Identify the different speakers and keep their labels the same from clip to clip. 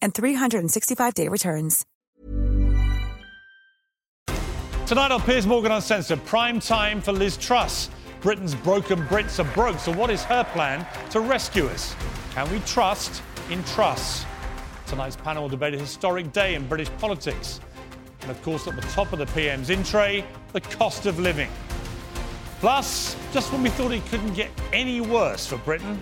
Speaker 1: and 365-day returns.
Speaker 2: Tonight on Piers Morgan Uncensored, prime time for Liz Truss. Britain's broken Brits are broke, so what is her plan to rescue us? Can we trust in Truss? Tonight's panel will debate a historic day in British politics. And of course, at the top of the PM's in tray, the cost of living. Plus, just when we thought it couldn't get any worse for Britain,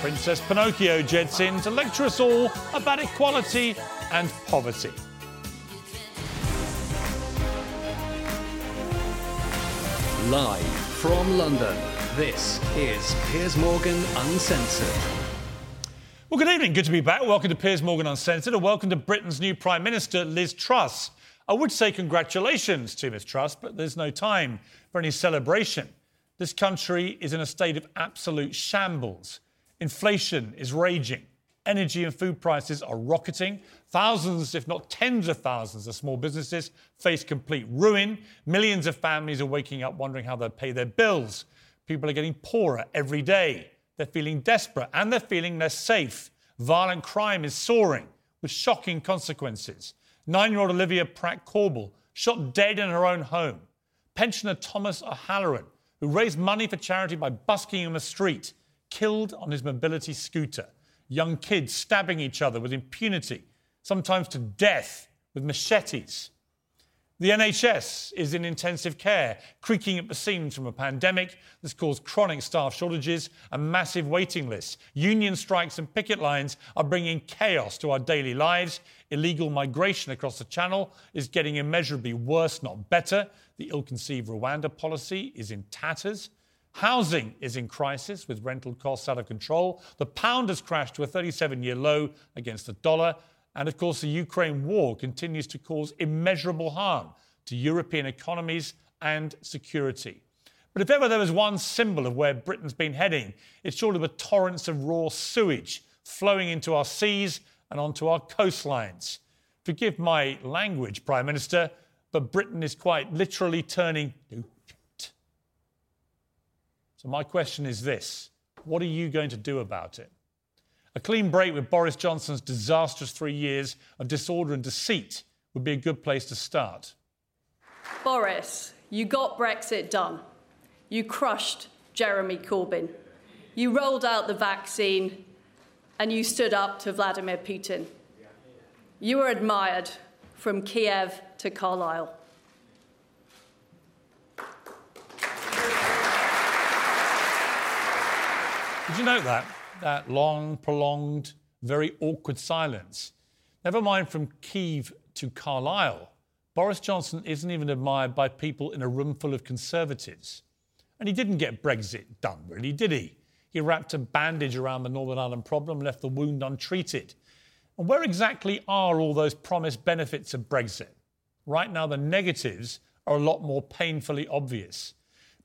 Speaker 2: Princess Pinocchio jets in to lecture us all about equality and poverty.
Speaker 3: Live from London, this is Piers Morgan Uncensored.
Speaker 2: Well, good evening. Good to be back. Welcome to Piers Morgan Uncensored, and welcome to Britain's new Prime Minister, Liz Truss. I would say congratulations to Ms Truss, but there's no time for any celebration. This country is in a state of absolute shambles. Inflation is raging. Energy and food prices are rocketing. Thousands, if not tens of thousands, of small businesses face complete ruin. Millions of families are waking up wondering how they'll pay their bills. People are getting poorer every day. They're feeling desperate and they're feeling less safe. Violent crime is soaring with shocking consequences. Nine year old Olivia Pratt Korbel shot dead in her own home. Pensioner Thomas O'Halloran, who raised money for charity by busking in the street, killed on his mobility scooter young kids stabbing each other with impunity, sometimes to death with machetes. The NHS is in intensive care, creaking at the seams from a pandemic that's caused chronic staff shortages and massive waiting lists. Union strikes and picket lines are bringing chaos to our daily lives. Illegal migration across the channel is getting immeasurably worse, not better. The ill conceived Rwanda policy is in tatters. Housing is in crisis with rental costs out of control. The pound has crashed to a 37 year low against the dollar. And of course, the Ukraine war continues to cause immeasurable harm to European economies and security. But if ever there was one symbol of where Britain's been heading, it's surely the torrents of raw sewage flowing into our seas and onto our coastlines. Forgive my language, Prime Minister, but Britain is quite literally turning so, my question is this what are you going to do about it? A clean break with Boris Johnson's disastrous three years of disorder and deceit would be a good place to start.
Speaker 4: Boris, you got Brexit done. You crushed Jeremy Corbyn. You rolled out the vaccine and you stood up to Vladimir Putin. You were admired from Kiev to Carlisle.
Speaker 2: Did you note that? That long, prolonged, very awkward silence. Never mind from Kiev to Carlisle. Boris Johnson isn't even admired by people in a room full of Conservatives. And he didn't get Brexit done, really, did he? He wrapped a bandage around the Northern Ireland problem, left the wound untreated. And where exactly are all those promised benefits of Brexit? Right now, the negatives are a lot more painfully obvious.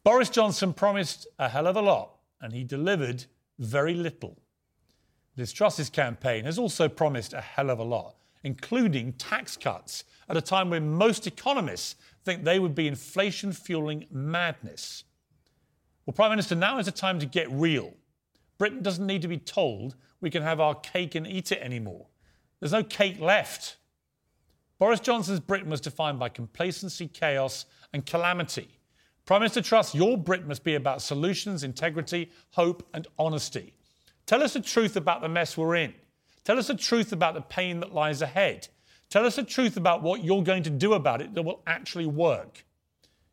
Speaker 2: Boris Johnson promised a hell of a lot and he delivered very little. Liz Truss's campaign has also promised a hell of a lot, including tax cuts at a time when most economists think they would be inflation fueling madness. Well, Prime Minister, now is the time to get real. Britain doesn't need to be told we can have our cake and eat it anymore. There's no cake left. Boris Johnson's Britain was defined by complacency, chaos, and calamity. Prime Minister Truss, your Brit must be about solutions, integrity, hope, and honesty. Tell us the truth about the mess we're in. Tell us the truth about the pain that lies ahead. Tell us the truth about what you're going to do about it that will actually work.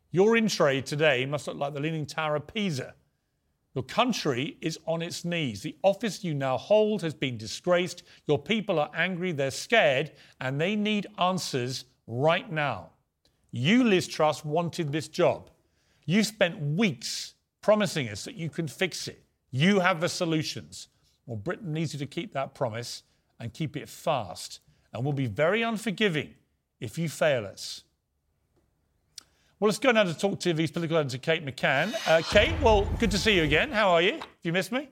Speaker 2: Your in trade today must look like the Leaning Tower of Pisa. Your country is on its knees. The office you now hold has been disgraced. Your people are angry, they're scared, and they need answers right now. You, Liz Truss, wanted this job. You spent weeks promising us that you can fix it. You have the solutions. Well, Britain needs you to keep that promise and keep it fast. And we'll be very unforgiving if you fail us. Well, let's go now to TalkTV's political editor, Kate McCann. Uh, Kate, well, good to see you again. How are you? Have you missed me?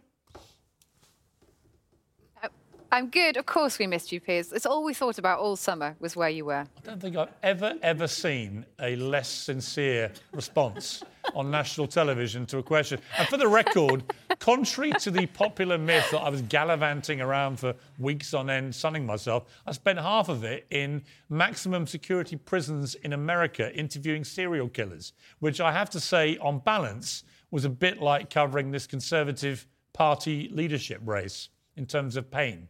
Speaker 5: I'm good. Of course, we missed you, Piers. It's all we thought about all summer was where you were.
Speaker 2: I don't think I've ever, ever seen a less sincere response on national television to a question. And for the record, contrary to the popular myth that I was gallivanting around for weeks on end, sunning myself, I spent half of it in maximum security prisons in America interviewing serial killers, which I have to say, on balance, was a bit like covering this Conservative Party leadership race in terms of pain.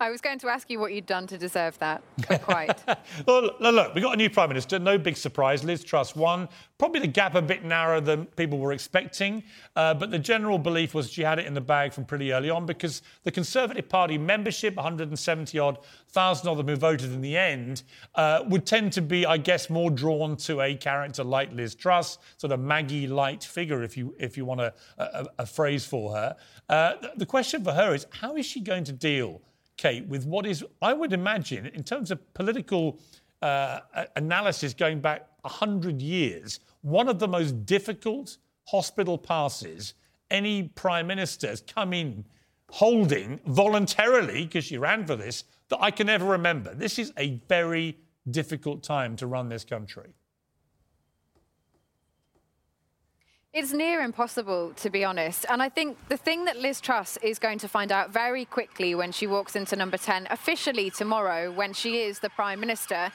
Speaker 5: I was going to ask you what you'd done to deserve that. Not quite.
Speaker 2: well, look, we've got a new Prime Minister. No big surprise. Liz Truss won. Probably the gap a bit narrower than people were expecting. Uh, but the general belief was she had it in the bag from pretty early on because the Conservative Party membership, 170 odd thousand of them who voted in the end, uh, would tend to be, I guess, more drawn to a character like Liz Truss, sort of Maggie light figure, if you, if you want a, a, a phrase for her. Uh, the question for her is how is she going to deal? Kate, with what is, I would imagine, in terms of political uh, analysis going back 100 years, one of the most difficult hospital passes any prime minister has come in holding voluntarily, because she ran for this, that I can ever remember. This is a very difficult time to run this country.
Speaker 5: It's near impossible, to be honest. And I think the thing that Liz Truss is going to find out very quickly when she walks into number 10, officially tomorrow, when she is the Prime Minister,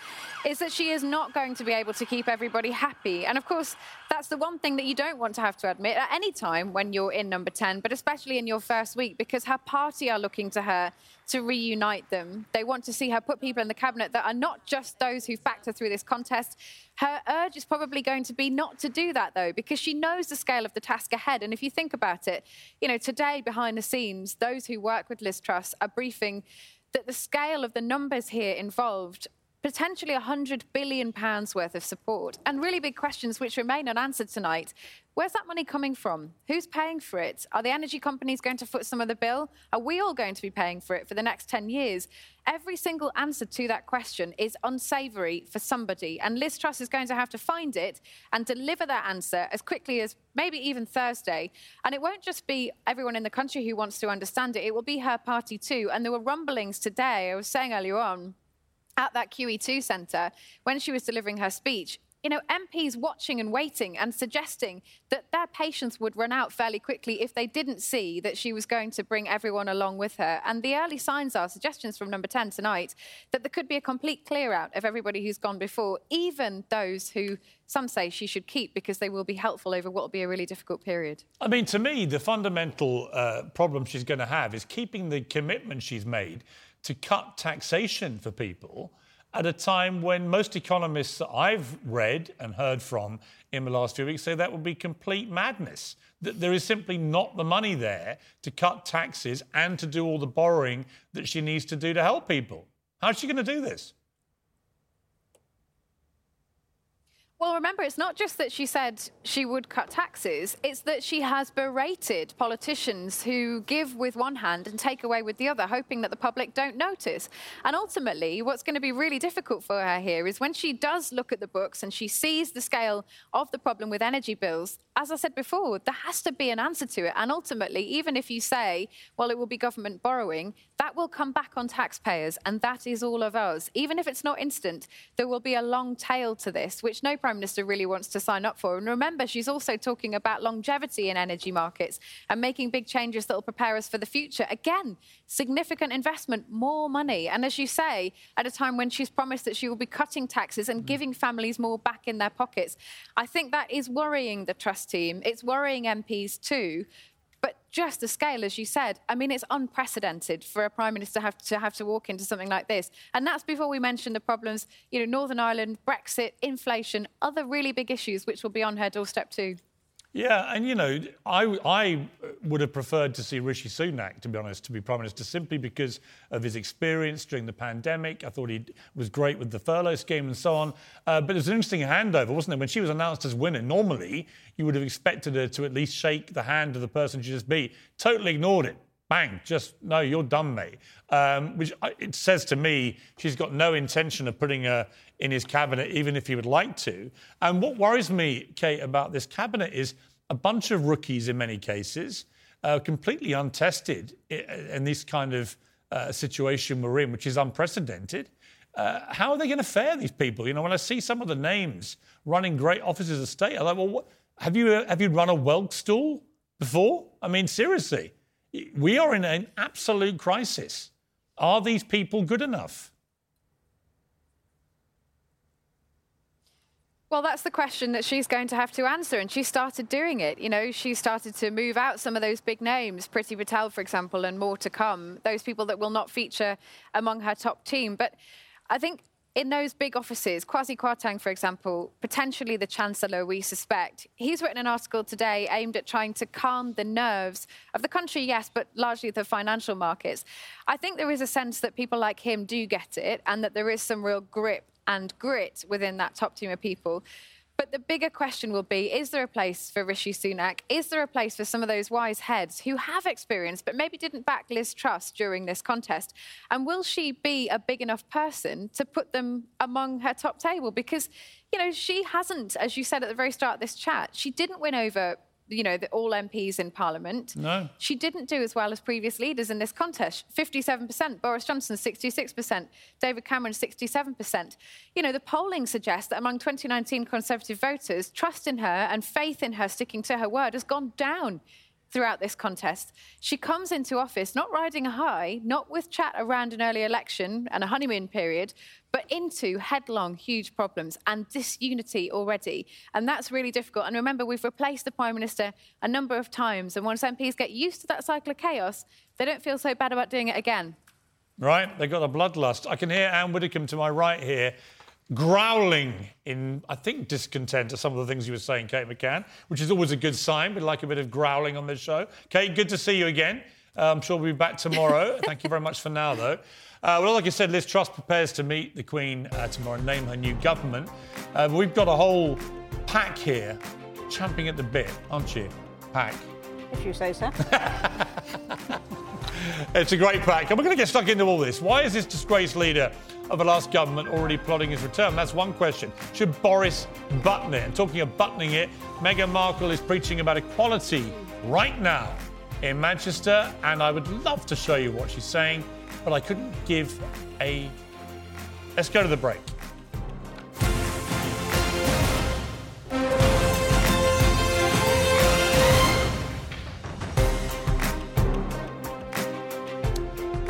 Speaker 5: is that she is not going to be able to keep everybody happy. And of course, that's the one thing that you don't want to have to admit at any time when you're in number 10, but especially in your first week, because her party are looking to her to reunite them. They want to see her put people in the cabinet that are not just those who factor through this contest. Her urge is probably going to be not to do that, though, because she knows the scale of the task ahead. And if you think about it, you know, today behind the scenes, those who work with Liz Truss are briefing that the scale of the numbers here involved potentially 100 billion pounds worth of support. And really big questions which remain unanswered tonight. Where's that money coming from? Who's paying for it? Are the energy companies going to foot some of the bill? Are we all going to be paying for it for the next 10 years? Every single answer to that question is unsavory for somebody. And liz truss is going to have to find it and deliver that answer as quickly as maybe even thursday. And it won't just be everyone in the country who wants to understand it. It will be her party too. And there were rumblings today. I was saying earlier on at that QE2 centre when she was delivering her speech. You know, MPs watching and waiting and suggesting that their patience would run out fairly quickly if they didn't see that she was going to bring everyone along with her. And the early signs are suggestions from number 10 tonight that there could be a complete clear out of everybody who's gone before, even those who some say she should keep because they will be helpful over what will be a really difficult period.
Speaker 2: I mean, to me, the fundamental uh, problem she's going to have is keeping the commitment she's made to cut taxation for people at a time when most economists that I've read and heard from in the last few weeks say that would be complete madness. That there is simply not the money there to cut taxes and to do all the borrowing that she needs to do to help people. How's she going to do this?
Speaker 5: Well, remember, it's not just that she said she would cut taxes, it's that she has berated politicians who give with one hand and take away with the other, hoping that the public don't notice. And ultimately, what's going to be really difficult for her here is when she does look at the books and she sees the scale of the problem with energy bills, as I said before, there has to be an answer to it. And ultimately, even if you say, well, it will be government borrowing, that will come back on taxpayers, and that is all of us. Even if it's not instant, there will be a long tail to this, which no Prime Minister really wants to sign up for. And remember, she's also talking about longevity in energy markets and making big changes that will prepare us for the future. Again, significant investment, more money. And as you say, at a time when she's promised that she will be cutting taxes and mm. giving families more back in their pockets, I think that is worrying the Truss team. It's worrying MPs too. Just the scale, as you said, I mean, it's unprecedented for a prime minister have to have to walk into something like this. And that's before we mention the problems, you know, Northern Ireland, Brexit, inflation, other really big issues which will be on her doorstep too.
Speaker 2: Yeah, and you know, I, I would have preferred to see Rishi Sunak, to be honest, to be Prime Minister simply because of his experience during the pandemic. I thought he was great with the furlough scheme and so on. Uh, but it was an interesting handover, wasn't it? When she was announced as winner, normally you would have expected her to at least shake the hand of the person she just beat. Totally ignored it bang, just no, you're done, mate. Um, which it says to me she's got no intention of putting her in his cabinet, even if he would like to. And what worries me, Kate, about this cabinet is a bunch of rookies in many cases, uh, completely untested in this kind of uh, situation we're in, which is unprecedented. Uh, how are they going to fare these people? You know, when I see some of the names running great offices of state, I'm like, well, what, have you have you run a Welk stool before? I mean, seriously, we are in an absolute crisis. Are these people good enough?
Speaker 5: Well, that's the question that she's going to have to answer, and she started doing it. You know, she started to move out some of those big names, Priti Patel, for example, and more to come. Those people that will not feature among her top team. But I think in those big offices, Kwasi Kwarteng, for example, potentially the Chancellor, we suspect, he's written an article today aimed at trying to calm the nerves of the country, yes, but largely the financial markets. I think there is a sense that people like him do get it and that there is some real grip and grit within that top team of people. But the bigger question will be is there a place for Rishi Sunak? Is there a place for some of those wise heads who have experience but maybe didn't back Liz Truss during this contest? And will she be a big enough person to put them among her top table? Because, you know, she hasn't, as you said at the very start of this chat, she didn't win over you know, the, all MPs in Parliament.
Speaker 2: No.
Speaker 5: She didn't do as well as previous leaders in this contest. 57%, Boris Johnson 66%, David Cameron 67%. You know, the polling suggests that among 2019 Conservative voters, trust in her and faith in her sticking to her word has gone down throughout this contest. She comes into office not riding a high, not with chat around an early election and a honeymoon period, but into headlong huge problems and disunity already. And that's really difficult. And remember, we've replaced the Prime Minister a number of times. And once MPs get used to that cycle of chaos, they don't feel so bad about doing it again.
Speaker 2: Right, they've got a bloodlust. I can hear Anne Widdecombe to my right here growling in, I think, discontent at some of the things you were saying, Kate McCann, which is always a good sign. We'd like a bit of growling on this show. Kate, good to see you again. Uh, I'm sure we'll be back tomorrow. Thank you very much for now, though. Uh, well, like I said, Liz Truss prepares to meet the Queen uh, tomorrow and name her new government. Uh, we've got a whole pack here, champing at the bit, aren't you? Pack.
Speaker 6: If you say so.
Speaker 2: it's a great pack. And we're going to get stuck into all this. Why is this disgraced leader of the last government already plotting his return? That's one question. Should Boris button it? And talking of buttoning it, Meghan Markle is preaching about equality right now in Manchester. And I would love to show you what she's saying, but I couldn't give a. Let's go to the break.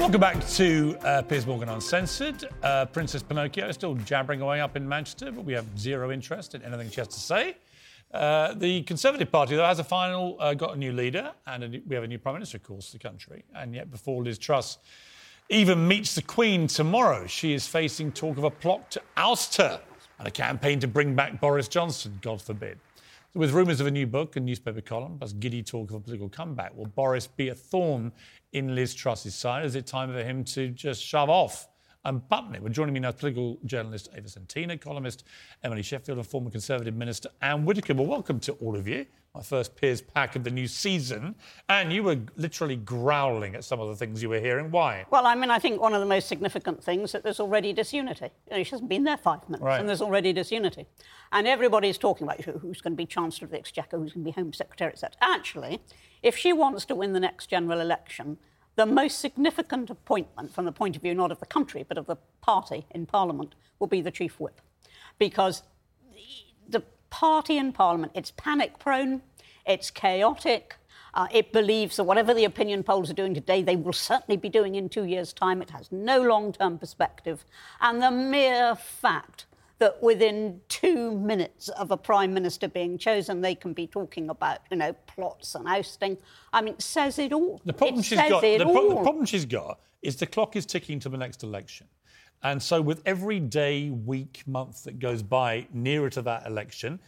Speaker 2: Welcome back to uh, Piers Morgan Uncensored. Uh, Princess Pinocchio is still jabbering away up in Manchester, but we have zero interest in anything she has to say. Uh, the Conservative Party, though, has a final, uh, got a new leader, and new, we have a new Prime Minister, of course, the country. And yet, before Liz Truss even meets the Queen tomorrow, she is facing talk of a plot to oust her and a campaign to bring back Boris Johnson, God forbid. With rumours of a new book and newspaper column, plus giddy talk of a political comeback, will Boris be a thorn in Liz Truss's side? Is it time for him to just shove off and button it. We're joining me now political journalist Ava Santina, columnist Emily Sheffield, and former Conservative Minister Anne Widdecombe. Well, welcome to all of you my first Piers pack of the new season, and you were literally growling at some of the things you were hearing. Why?
Speaker 6: Well, I mean, I think one of the most significant things that there's already disunity. You know, she hasn't been there five months, right. and there's already disunity. And everybody's talking about who's going to be Chancellor of the Exchequer, who's going to be Home Secretary, etc. Actually, if she wants to win the next general election, the most significant appointment from the point of view not of the country but of the party in Parliament will be the Chief Whip. Because party in Parliament. It's panic prone, it's chaotic. Uh, it believes that whatever the opinion polls are doing today, they will certainly be doing in two years' time. It has no long term perspective. And the mere fact that within two minutes of a prime minister being chosen, they can be talking about, you know, plots and ousting. I mean, says it all.
Speaker 2: The problem,
Speaker 6: it
Speaker 2: she's got,
Speaker 6: the,
Speaker 2: pro- the problem she's got is the clock is ticking to the next election. And so, with every day, week, month that goes by nearer to that election,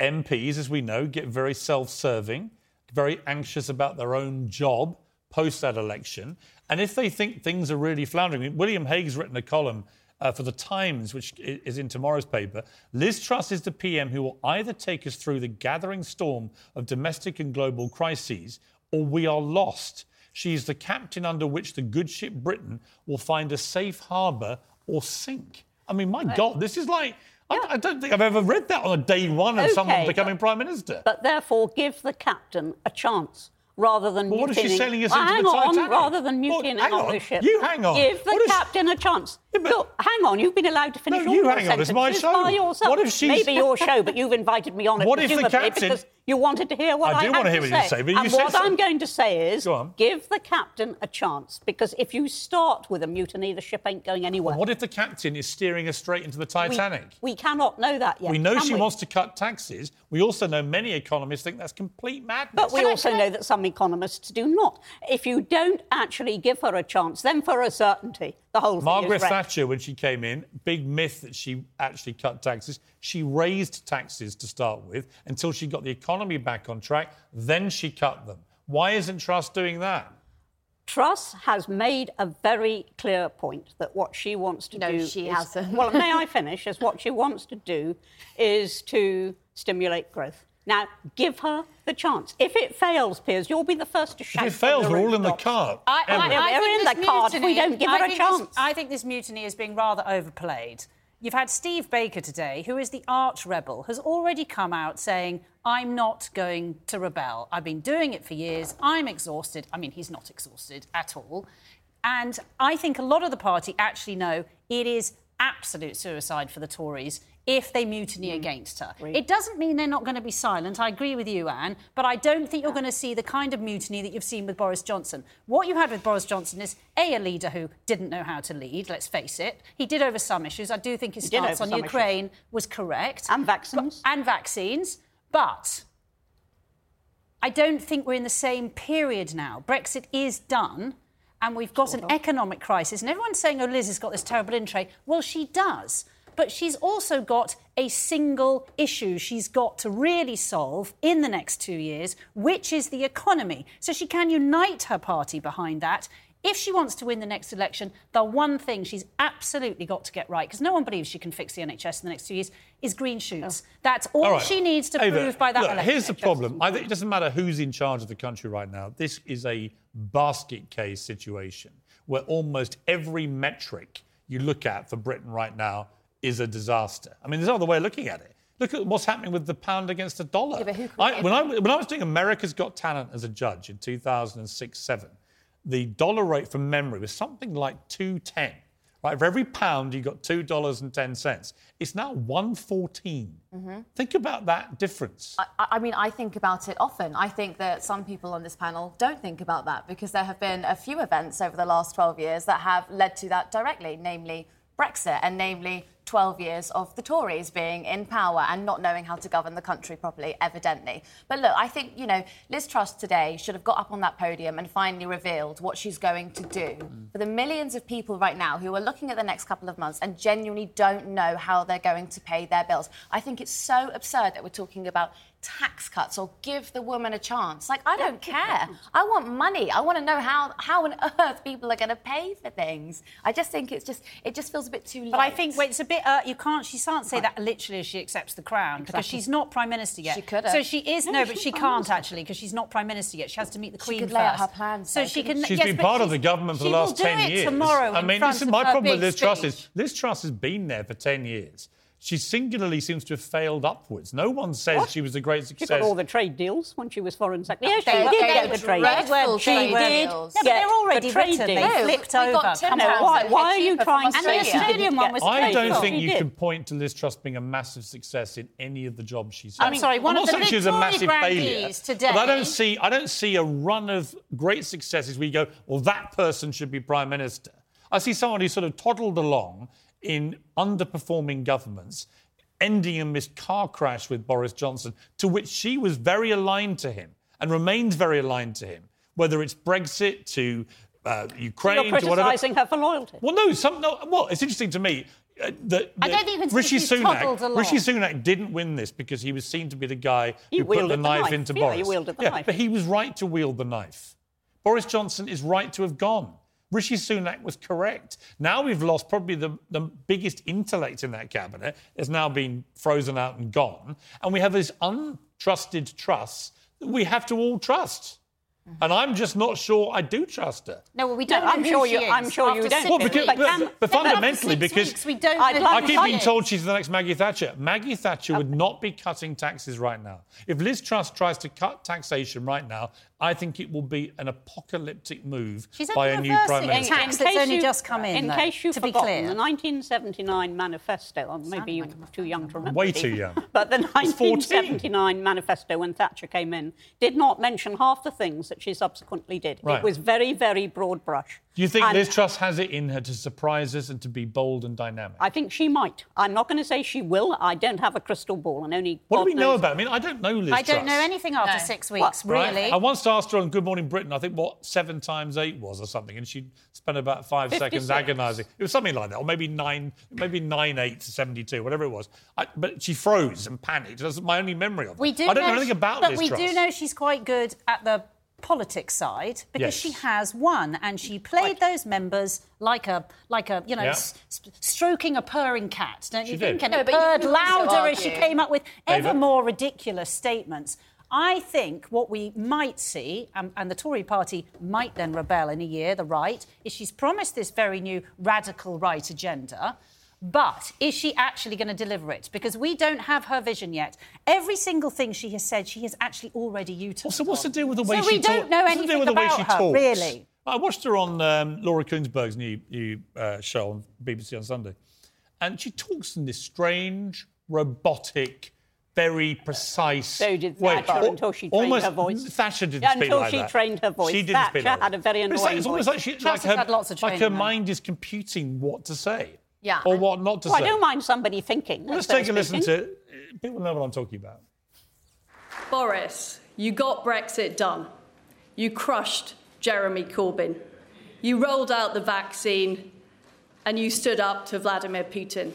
Speaker 2: MPs, as we know, get very self serving, very anxious about their own job post that election. And if they think things are really floundering, William Hague's written a column uh, for the Times, which is in tomorrow's paper. Liz Truss is the PM who will either take us through the gathering storm of domestic and global crises, or we are lost. She is the captain under which the good ship Britain will find a safe harbour or sink. I mean, my God, this is like. Yeah. I, I, don't think I've ever read that on a day one of okay, someone becoming but, Prime Minister.
Speaker 6: But therefore, give the captain a chance rather than
Speaker 2: well,
Speaker 6: what
Speaker 2: if she's sailing us
Speaker 6: well,
Speaker 2: into
Speaker 6: hang
Speaker 2: the
Speaker 6: on,
Speaker 2: Titanic?
Speaker 6: rather than mutinying
Speaker 2: well,
Speaker 6: on the ship.
Speaker 2: You hang on.
Speaker 6: Give the
Speaker 2: what
Speaker 6: captain a chance. Look, hang on. You've been allowed to finish
Speaker 2: no,
Speaker 6: all
Speaker 2: you
Speaker 6: your
Speaker 2: hang on. It's my show.
Speaker 6: by yourself.
Speaker 2: What if she's...
Speaker 6: Maybe your show, but you've invited me on it
Speaker 2: what if the captain...
Speaker 6: because you wanted to hear what I,
Speaker 2: I do want to hear what
Speaker 6: say.
Speaker 2: you say, but
Speaker 6: and
Speaker 2: you said
Speaker 6: what
Speaker 2: something.
Speaker 6: I'm going to say is, give the captain a chance because if you start with a mutiny, the ship ain't going anywhere.
Speaker 2: Well, what if the captain is steering us straight into the Titanic?
Speaker 6: We, we cannot know that yet.
Speaker 2: We know she
Speaker 6: we?
Speaker 2: wants to cut taxes. We also know many economists think that's complete madness.
Speaker 6: But we also know that some economists do not. If you don't actually give her a chance, then for a certainty, the whole
Speaker 2: Margaret
Speaker 6: thing is
Speaker 2: Thatcher, when she came in, big myth that she actually cut taxes. She raised taxes to start with until she got the economy back on track. Then she cut them. Why isn't Truss doing that?
Speaker 6: Truss has made a very clear point that what she wants to
Speaker 7: no,
Speaker 6: do.
Speaker 7: No, she
Speaker 6: is,
Speaker 7: hasn't.
Speaker 6: well, may I finish? Is what she wants to do is to stimulate growth. Now, give her the chance. If it fails, Piers, you'll be the first to shout.
Speaker 2: If it fails, we're all in the cart.
Speaker 8: I, I, I
Speaker 6: we're in the cart if we don't give her a chance.
Speaker 8: This, I think this mutiny is being rather overplayed. You've had Steve Baker today, who is the arch rebel, has already come out saying, I'm not going to rebel. I've been doing it for years. I'm exhausted. I mean, he's not exhausted at all. And I think a lot of the party actually know it is absolute suicide for the Tories if they mutiny mm. against her. It doesn't mean they're not going to be silent. I agree with you, Anne, but I don't think you're going to see the kind of mutiny that you've seen with Boris Johnson. What you had with Boris Johnson is A, a leader who didn't know how to lead, let's face it. He did over some issues. I do think his he stance on Ukraine issues. was correct.
Speaker 6: And vaccines.
Speaker 8: But, and vaccines. But I don't think we're in the same period now. Brexit is done and we've got sort an of. economic crisis. And everyone's saying, oh, Liz has got this terrible in tray. Well, she does but she's also got a single issue she's got to really solve in the next two years, which is the economy. So she can unite her party behind that. If she wants to win the next election, the one thing she's absolutely got to get right, because no one believes she can fix the NHS in the next two years, is green shoots. Oh. That's all, all right. she needs to Ava, prove by that
Speaker 2: look,
Speaker 8: election.
Speaker 2: Here's the problem. I think it doesn't matter who's in charge of the country right now. This is a basket case situation where almost every metric you look at for Britain right now is a disaster. I mean, there's no other way of looking at it. Look at what's happening with the pound against the dollar.
Speaker 7: Yeah,
Speaker 2: I, when, I, when I was doing America's Got Talent as a judge in 2006 7, the dollar rate from memory was something like 210. Right, for every pound, you got two dollars and ten cents. It's now one mm-hmm. Think about that difference.
Speaker 7: I, I, mean, I think about it often. I think that some people on this panel don't think about that because there have been a few events over the last 12 years that have led to that directly, namely Brexit, and namely 12 years of the Tories being in power and not knowing how to govern the country properly, evidently. But look, I think, you know, Liz Truss today should have got up on that podium and finally revealed what she's going to do mm. for the millions of people right now who are looking at the next couple of months and genuinely don't know how they're going to pay their bills. I think it's so absurd that we're talking about tax cuts or give the woman a chance. Like, I don't care. I want money. I want to know how, how on earth people are going to pay for things. I just think it's just, it just feels a bit too
Speaker 8: But I think well, it's a bit, uh, you can't, she can't say that literally as she accepts the crown exactly. because she's not Prime Minister yet.
Speaker 7: She could
Speaker 8: So she is, no, no but she can't actually because she's not Prime Minister yet. She has to meet the Queen
Speaker 7: she could
Speaker 8: first.
Speaker 7: lay out her plans.
Speaker 8: So she can.
Speaker 2: She's
Speaker 8: yes,
Speaker 2: been part of the government for the last 10 years.
Speaker 8: tomorrow
Speaker 2: I mean,
Speaker 8: this
Speaker 2: is my problem with Liz
Speaker 8: speech.
Speaker 2: Truss is Liz Truss has been there for 10 years. She singularly seems to have failed upwards. No one says
Speaker 6: What?
Speaker 2: she was a great success.
Speaker 6: She got all the trade deals when she was foreign secretary. Yes, she
Speaker 7: They-
Speaker 6: did get
Speaker 7: were
Speaker 6: the trade
Speaker 7: dreadful
Speaker 6: deals. She
Speaker 7: trade
Speaker 6: did.
Speaker 7: deals.
Speaker 8: No, but they're already
Speaker 6: the trade
Speaker 8: written.
Speaker 6: Deals.
Speaker 7: No,
Speaker 8: flipped
Speaker 7: we got
Speaker 8: over.
Speaker 7: Tim
Speaker 8: Come on.
Speaker 6: why, why are you trying to
Speaker 8: And the Australian one was
Speaker 2: I don't
Speaker 8: for.
Speaker 2: think you can point to Liz Truss being a massive success in any of the jobs she's
Speaker 8: I'm sorry, one
Speaker 2: I'm
Speaker 8: of
Speaker 2: not
Speaker 8: the
Speaker 2: saying she was a massive failure,
Speaker 8: today-
Speaker 2: but I don't see I don't see a run of great successes where you go, well, that person should be prime minister. I see someone who sort of toddled along in underperforming governments, ending in this car crash with Boris Johnson, to which she was very aligned to him and remains very aligned to him, whether it's Brexit to uh, Ukraine
Speaker 6: You're
Speaker 2: to whatever.
Speaker 6: criticising her for loyalty.
Speaker 2: Well, no, some no. Well, it's interesting to me. Uh, that,
Speaker 8: I don't think
Speaker 2: Rishi Sunak. Rishi Sunak didn't win this because he was seen to be the guy
Speaker 6: He
Speaker 2: who put the
Speaker 6: wielded the
Speaker 2: knife,
Speaker 6: knife.
Speaker 2: into
Speaker 6: Yeah,
Speaker 2: Boris.
Speaker 6: he wielded the
Speaker 2: yeah,
Speaker 6: knife.
Speaker 2: but he was right to wield the knife. Boris Johnson is right to have gone. Rishi Sunak was correct. Now we've lost probably the, the biggest intellect in that cabinet. It's now been frozen out and gone, and we have this untrusted Truss that we have to all trust. And I'm just not sure I do trust her.
Speaker 8: No, well, we don't
Speaker 6: I'm
Speaker 8: know
Speaker 6: sure
Speaker 8: who
Speaker 6: you-
Speaker 8: she is
Speaker 6: I'm sure you don't.
Speaker 2: Well, because,
Speaker 8: weeks.
Speaker 2: but,
Speaker 6: can-
Speaker 2: but
Speaker 6: but
Speaker 2: fundamentally, because
Speaker 8: weeks, we don't
Speaker 6: I'd
Speaker 8: know
Speaker 6: like
Speaker 2: I keep being told she's the next Maggie Thatcher. Maggie Thatcher would not be cutting taxes right now. If Liz Truss tries to cut taxation right now, I think it will be an apocalyptic move
Speaker 8: She's
Speaker 2: by a new prime minister.
Speaker 8: tax.
Speaker 6: In
Speaker 8: that's
Speaker 6: case
Speaker 8: only
Speaker 6: you-
Speaker 8: just come in,
Speaker 6: In
Speaker 8: though,
Speaker 6: case you've
Speaker 8: to be
Speaker 6: forgotten,
Speaker 8: clear.
Speaker 6: the 1979 manifesto, or maybe you're too young to remember.
Speaker 2: Way
Speaker 6: Steve,
Speaker 2: too young.
Speaker 6: But the 1979 manifesto, when Thatcher came in, did not mention half the things that she subsequently did.
Speaker 2: Right.
Speaker 6: It was very, very broad brush.
Speaker 2: Do you think
Speaker 6: And
Speaker 2: Liz Truss has it in her to surprise us and to be bold and dynamic?
Speaker 6: I think she might. I'm not going to say she will. I don't have a crystal ball, and only
Speaker 2: what
Speaker 6: God
Speaker 2: do we know
Speaker 6: knows-
Speaker 2: about? her? I mean, I don't know Liz
Speaker 8: I don't know anything after
Speaker 7: No.
Speaker 8: six weeks,
Speaker 2: Right?
Speaker 8: really.
Speaker 2: I once asked her on Good Morning Britain, I think what seven times eight was or something, and she spent about five seconds agonising. It was something like that, or maybe nine, maybe nine eight to seventy-two, whatever it was. I, but she froze and panicked. That's my only memory of it.
Speaker 8: We do
Speaker 2: I don't know,
Speaker 8: know
Speaker 2: anything about
Speaker 8: but
Speaker 2: Liz But
Speaker 8: we
Speaker 2: Truss.
Speaker 8: do know she's quite good at the politics side because
Speaker 2: Yes.
Speaker 8: she has won and she played those members like a like a you know
Speaker 2: Yeah.
Speaker 8: s- s- stroking a purring cat don't you
Speaker 2: She
Speaker 8: think and
Speaker 7: No,
Speaker 8: it purred louder as she came up with ever
Speaker 2: Ava?
Speaker 8: more ridiculous statements I think what we might see, um, and the Tory party might then rebel in a year, the right, is she's promised this very new radical right agenda. But is she actually going to deliver it? Because we don't have her vision yet. Every single thing she has said, she has actually already utilised.
Speaker 2: So what's the deal with the way
Speaker 8: So
Speaker 2: she
Speaker 8: we don't
Speaker 2: talks?
Speaker 8: know
Speaker 2: What's the deal
Speaker 8: anything
Speaker 2: with the way
Speaker 8: about
Speaker 2: she
Speaker 8: her,
Speaker 2: talks?
Speaker 8: really.
Speaker 2: I watched her on um, Laura Kuenssberg's new, new uh, show on BBC on Sunday, and she talks in this strange, robotic, very precise
Speaker 6: So did. Thatcher
Speaker 2: Al-
Speaker 6: until she trained
Speaker 2: almost,
Speaker 6: her voice.
Speaker 2: Thatcher didn't
Speaker 6: Yeah,
Speaker 2: speak
Speaker 6: until
Speaker 2: like
Speaker 6: she
Speaker 2: that.
Speaker 6: trained her voice.
Speaker 2: She didn't
Speaker 6: Thatcher
Speaker 2: speak like
Speaker 6: had a very
Speaker 2: that. But it's like- It's almost
Speaker 6: voice.
Speaker 2: like, she, like, her,
Speaker 8: had lots of
Speaker 2: like her mind is computing what to say.
Speaker 7: Yeah,
Speaker 2: Or what not to
Speaker 6: Well, I don't mind somebody thinking.
Speaker 2: Let's take a listen
Speaker 6: speaking.
Speaker 2: to. People know what I'm talking about.
Speaker 4: Boris, you got Brexit done. You crushed Jeremy Corbyn. You rolled out the vaccine and you stood up to Vladimir Putin.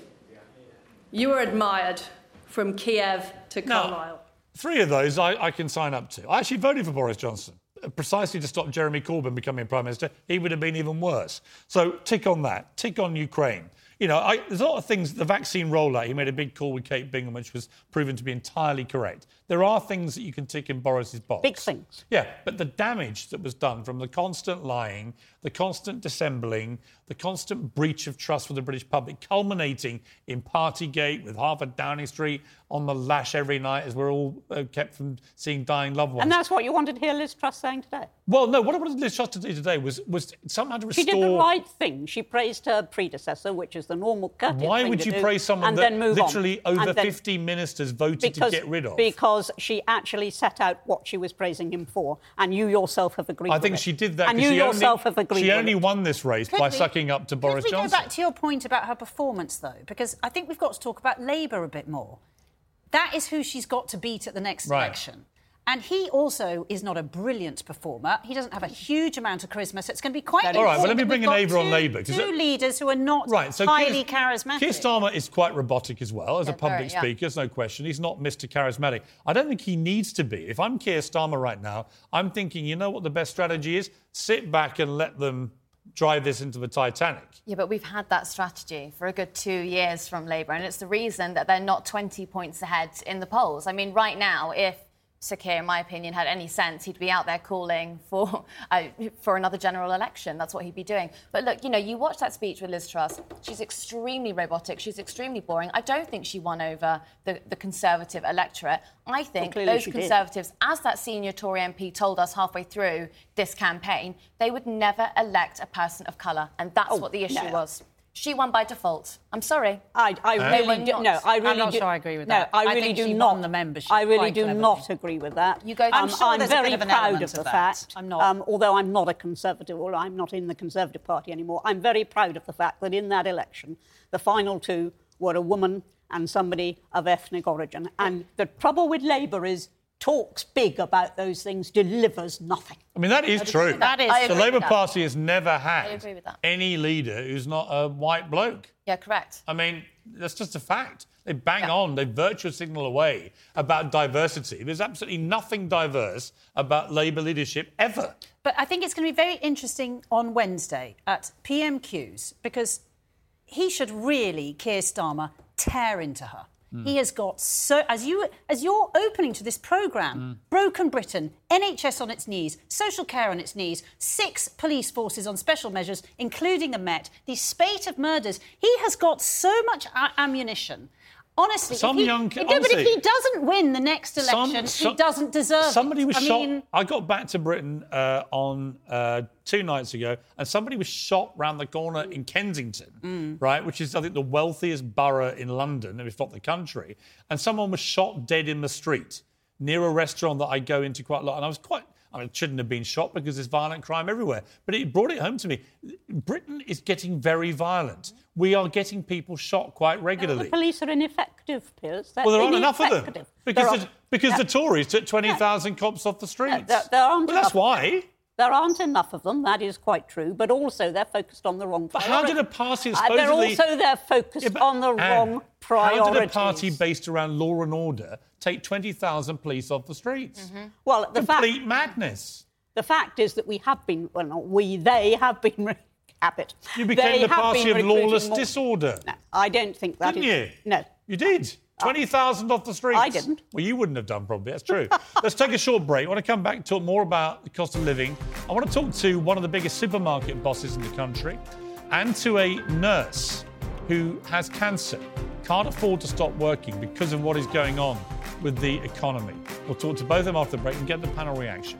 Speaker 4: You were admired from Kiev to
Speaker 2: Now,
Speaker 4: Carlisle.
Speaker 2: Three of those I, I can sign up to. I actually voted for Boris Johnson uh, precisely to stop Jeremy Corbyn becoming Prime Minister. He would have been even worse. So tick on that. Tick on Ukraine. You know, I, there's a lot of things. The vaccine rollout, he made a big call with Kate Bingham, which was proven to be entirely correct. There are things that you can tick in Boris's box.
Speaker 6: Big things.
Speaker 2: Yeah, but the damage that was done from the constant lying, the constant dissembling, the constant breach of trust with the British public, culminating in Partygate with Harvard Downing Street on the lash every night as we're all uh, kept from seeing dying loved ones.
Speaker 6: And that's what you wanted to hear Liz Truss saying today.
Speaker 2: well, no, what I wanted Liz Truss to do today was, was somehow to restore...
Speaker 6: She did the right thing. She praised her predecessor, which is the normal courteous
Speaker 2: Why would you
Speaker 6: do,
Speaker 2: praise someone
Speaker 6: and
Speaker 2: that
Speaker 6: on.
Speaker 2: literally
Speaker 6: And
Speaker 2: over
Speaker 6: then-
Speaker 2: 50 ministers voted
Speaker 6: because,
Speaker 2: to get rid of?
Speaker 6: Because she actually set out what she was praising him for, and you yourself have agreed
Speaker 2: I think she did that
Speaker 6: And you yourself
Speaker 2: only,
Speaker 6: have agreed
Speaker 2: She only won this race
Speaker 8: Could
Speaker 2: by
Speaker 8: we-
Speaker 2: sucking up to
Speaker 8: Could
Speaker 2: Boris
Speaker 8: we
Speaker 2: Johnson.
Speaker 8: go back to your point about her performance, though? Because I think we've got to talk about Labour a bit more. That is who she's got to beat at the next
Speaker 2: Right.
Speaker 8: election. And he also is not a brilliant performer. He doesn't have a huge amount of charisma, so it's going to be quite
Speaker 2: All right, well, let me bring
Speaker 8: we've
Speaker 2: in
Speaker 8: got
Speaker 2: Ava on
Speaker 8: two-
Speaker 2: Labour, 'cause
Speaker 8: Two
Speaker 2: that-
Speaker 8: leaders who are not
Speaker 2: Right, so
Speaker 8: highly
Speaker 2: Keir,
Speaker 8: charismatic.
Speaker 2: Keir Starmer is quite robotic as well as a public
Speaker 7: very, yeah.
Speaker 2: speaker. There's no question. He's not Mr. Charismatic. I don't think he needs to be. If I'm Keir Starmer right now, I'm thinking, you know what the best strategy is? Sit back and let them drive this into the Titanic.
Speaker 7: Yeah, but we've had that strategy for a good two years from Labour, and it's the reason that they're not 20 points ahead in the polls. I mean, right now, if Sir Keir, in my opinion, had any sense, he'd be out there calling for uh, for another general election. That's what he'd be doing. But look, you know, you watch that speech with Liz Truss. She's extremely robotic. She's extremely boring. I don't think she won over the, the Conservative electorate. I think
Speaker 6: well,
Speaker 7: those Conservatives, did. as that senior Tory MP told us halfway through this campaign, they would never elect a person of colour, and that's oh, what the issue no. was. She won by default. I'm sorry.
Speaker 6: I, I really do, no. I really
Speaker 8: I'm not
Speaker 6: do,
Speaker 8: sure I agree with that.
Speaker 6: No, I really
Speaker 8: I
Speaker 6: do
Speaker 8: not. the membership.
Speaker 6: I really do
Speaker 8: cleverly.
Speaker 6: not agree with that.
Speaker 7: You go.
Speaker 6: Um,
Speaker 8: I'm, sure
Speaker 6: I'm very proud of the
Speaker 8: of
Speaker 6: fact.
Speaker 8: I'm not.
Speaker 6: Um, although I'm not a conservative, or I'm not in the Conservative Party anymore. I'm very proud of the fact that in that election, the final two were a woman and somebody of ethnic origin. And the trouble with Labour is talks big about those things, delivers nothing.
Speaker 2: I mean, that is true.
Speaker 7: That is
Speaker 2: The Labour Party has never had any leader who's not a white bloke.
Speaker 7: Yeah, correct.
Speaker 2: I mean, that's just a fact. They bang yeah. on, they virtue signal away about diversity. There's absolutely nothing diverse about Labour leadership ever.
Speaker 8: But I think it's going to be very interesting on Wednesday at PMQs because he should really, Keir Starmer, tear into her. Mm. He has got so as you as you're opening to this program, mm. broken Britain, NHS on its knees, social care on its knees, six police forces on special measures, including the Met, the spate of murders. He has got so much ammunition honestly,
Speaker 2: some
Speaker 8: he,
Speaker 2: young,
Speaker 8: honestly, but if he doesn't win the next election, some, some, he doesn't deserve.
Speaker 2: Somebody was
Speaker 8: I
Speaker 2: shot.
Speaker 8: Mean...
Speaker 2: I got back to Britain uh, on uh, two nights ago, and somebody was shot round the corner in Kensington, mm. right, which is I think the wealthiest borough in London, if not the country, and someone was shot dead in the street near a restaurant that I go into quite a lot, and I was quite I mean, it shouldn't have been shot because there's violent crime everywhere. But it brought it home to me. Britain is getting very violent. We are getting people shot quite regularly.
Speaker 6: the police are ineffective, Piers.
Speaker 2: They're well, there aren't enough of them. Because, the, because the Tories took 20,000 cops off the streets.
Speaker 6: There, there aren't
Speaker 2: well, that's why.
Speaker 6: There aren't enough of them, that is quite true, but also they're focused on the wrong
Speaker 2: But how did a party supposedly...
Speaker 6: Uh, they're also they're focused yeah, on the wrong priorities.
Speaker 2: How did a party based around law and order take 20,000 police off the streets? Mm-hmm.
Speaker 6: Well, the
Speaker 2: Complete
Speaker 6: fact,
Speaker 2: madness.
Speaker 6: The fact is that we have been, well, not we, they have been. habit.
Speaker 2: You became
Speaker 6: they
Speaker 2: the party of lawless more. disorder.
Speaker 6: No, I don't think that
Speaker 2: Didn't
Speaker 6: is,
Speaker 2: you?
Speaker 6: No.
Speaker 2: You did. 20,000 off the streets. I
Speaker 6: didn't.
Speaker 2: Well, you wouldn't have done, probably. That's true. Let's take a short break. I want to come back and talk more about the cost of living. I want to talk to one of the biggest supermarket bosses in the country and to a nurse who has cancer, can't afford to stop working because of what is going on with the economy. We'll talk to both of them after the break and get the panel reaction.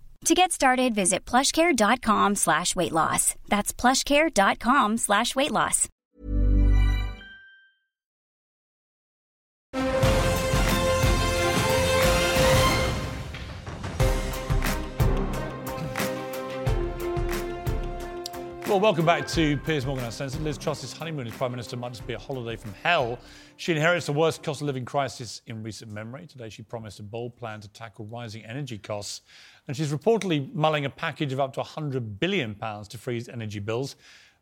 Speaker 9: To get started, visit plushcare.com slash weight loss. That's plushcare.com slash weight loss.
Speaker 2: Well, welcome back to Piers Morgan Uncensored. Liz Truss's honeymoon as Prime Minister might just be a holiday from hell. She inherits the worst cost of living crisis in recent memory. Today, she promised a bold plan to tackle rising energy costs and she's reportedly mulling a package of up to £100 billion to freeze energy bills.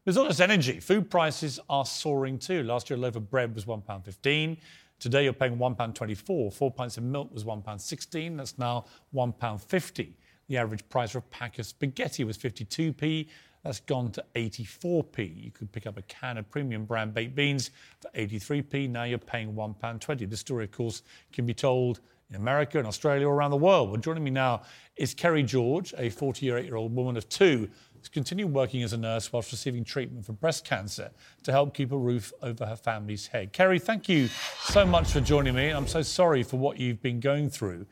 Speaker 2: There's not just energy, food prices are soaring too. Last year, a loaf of bread was £1.15. Today you're paying £1.24. Four pints of milk was £1.16. That's now £1.50. The average price for a pack of spaghetti was 52p. That's gone to 84p. You could pick up a can of premium brand baked beans for 83p. Now you're paying £1.20. This story, of course, can be told in America and Australia or around the world. Well, joining me now is Kerry George, a 48 year old woman of two who's continued working as a nurse whilst receiving treatment for breast cancer to help keep a roof over her family's head. Kerry, thank you so much for joining me. I'm so sorry for what you've been going through.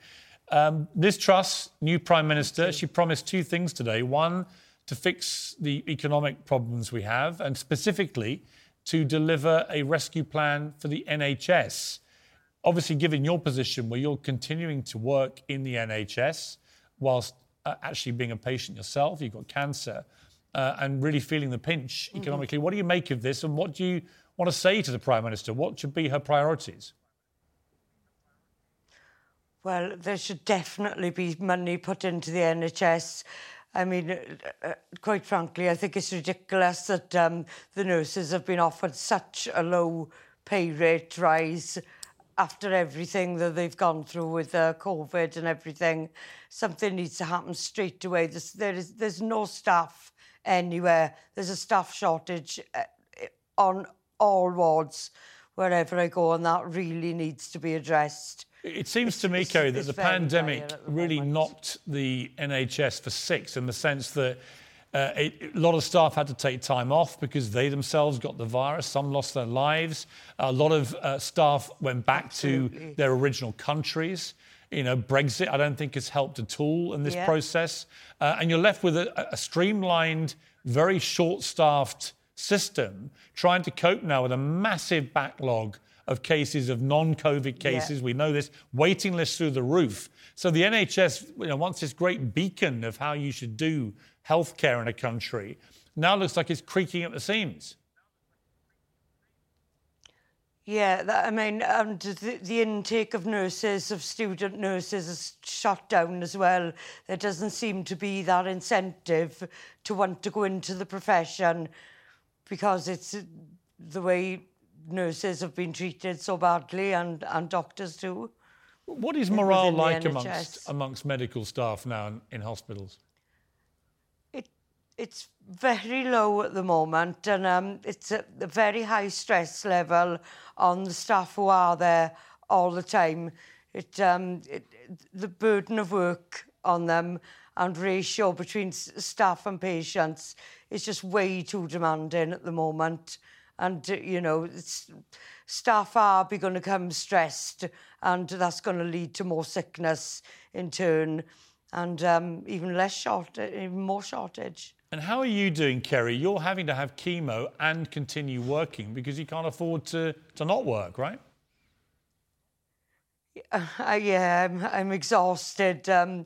Speaker 2: Um, Liz Truss, new Prime Minister, she promised two things today. One, to fix the economic problems we have, and specifically to deliver a rescue plan for the NHS. Obviously, given your position where you're continuing to work in the NHS whilst uh, actually being a patient yourself, you've got cancer, uh, and really feeling the pinch mm-hmm. economically, what do you make of this, and what do you want to say to the Prime Minister? What should be her priorities?
Speaker 10: Well, there should definitely be money put into the NHS. I mean, uh, uh, quite frankly, I think it's ridiculous that um, the nurses have been offered such a low pay rate rise after everything that they've gone through with uh, COVID and everything. Something needs to happen straight away. There's, there is, there's no staff anywhere. There's a staff shortage uh, on all wards wherever I go, and that really needs to be addressed.
Speaker 2: It seems it's, to me, Kerry, that the pandemic the really knocked the NHS for six in the sense that uh, a lot of staff had to take time off because they themselves got the virus. Some lost their lives. A lot of uh, staff went back Absolutely. to their original countries. You know, Brexit, I don't think has helped at all in this yeah. process. Uh, and you're left with a, a streamlined, very short staffed system trying to cope now with a massive backlog of cases of non-COVID cases. Yeah. We know this waiting lists through the roof. So the NHS, you know, once this great beacon of how you should do healthcare in a country, now looks like it's creaking at the seams.
Speaker 10: Yeah, that, I mean, um, and the, the, intake of nurses, of student nurses, is shut down as well. There doesn't seem to be that incentive to want to go into the profession because it's uh, the way nurses have been treated so badly and, and doctors too.
Speaker 2: What is morale like amongst, amongst medical staff now in, in hospitals?
Speaker 10: It, it's very low at the moment and um, it's a, very high stress level on the staff who are there all the time. It, um, it, the burden of work on them and ratio between staff and patients is just way too demanding at the moment and you know staff are going to come stressed and that's going to lead to more sickness in turn and um, even less short even more shortage
Speaker 2: and how are you doing kerry you're having to have chemo and continue working because you can't afford to to not work right
Speaker 10: uh, yeah i'm, I'm exhausted um,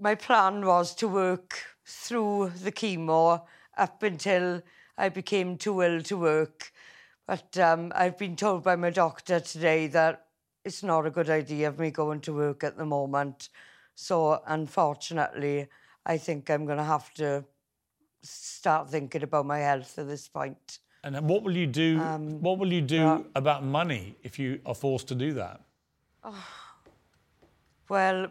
Speaker 10: my plan was to work through the chemo up until I became too ill to work. But um, I've been told by my doctor today that it's not a good idea of me going to work at the moment. So, unfortunately, I think I'm going to have to start thinking about my health at this point.
Speaker 2: And what will you do? Um, what will you do uh, about money if you are forced to do that? Oh,
Speaker 10: well,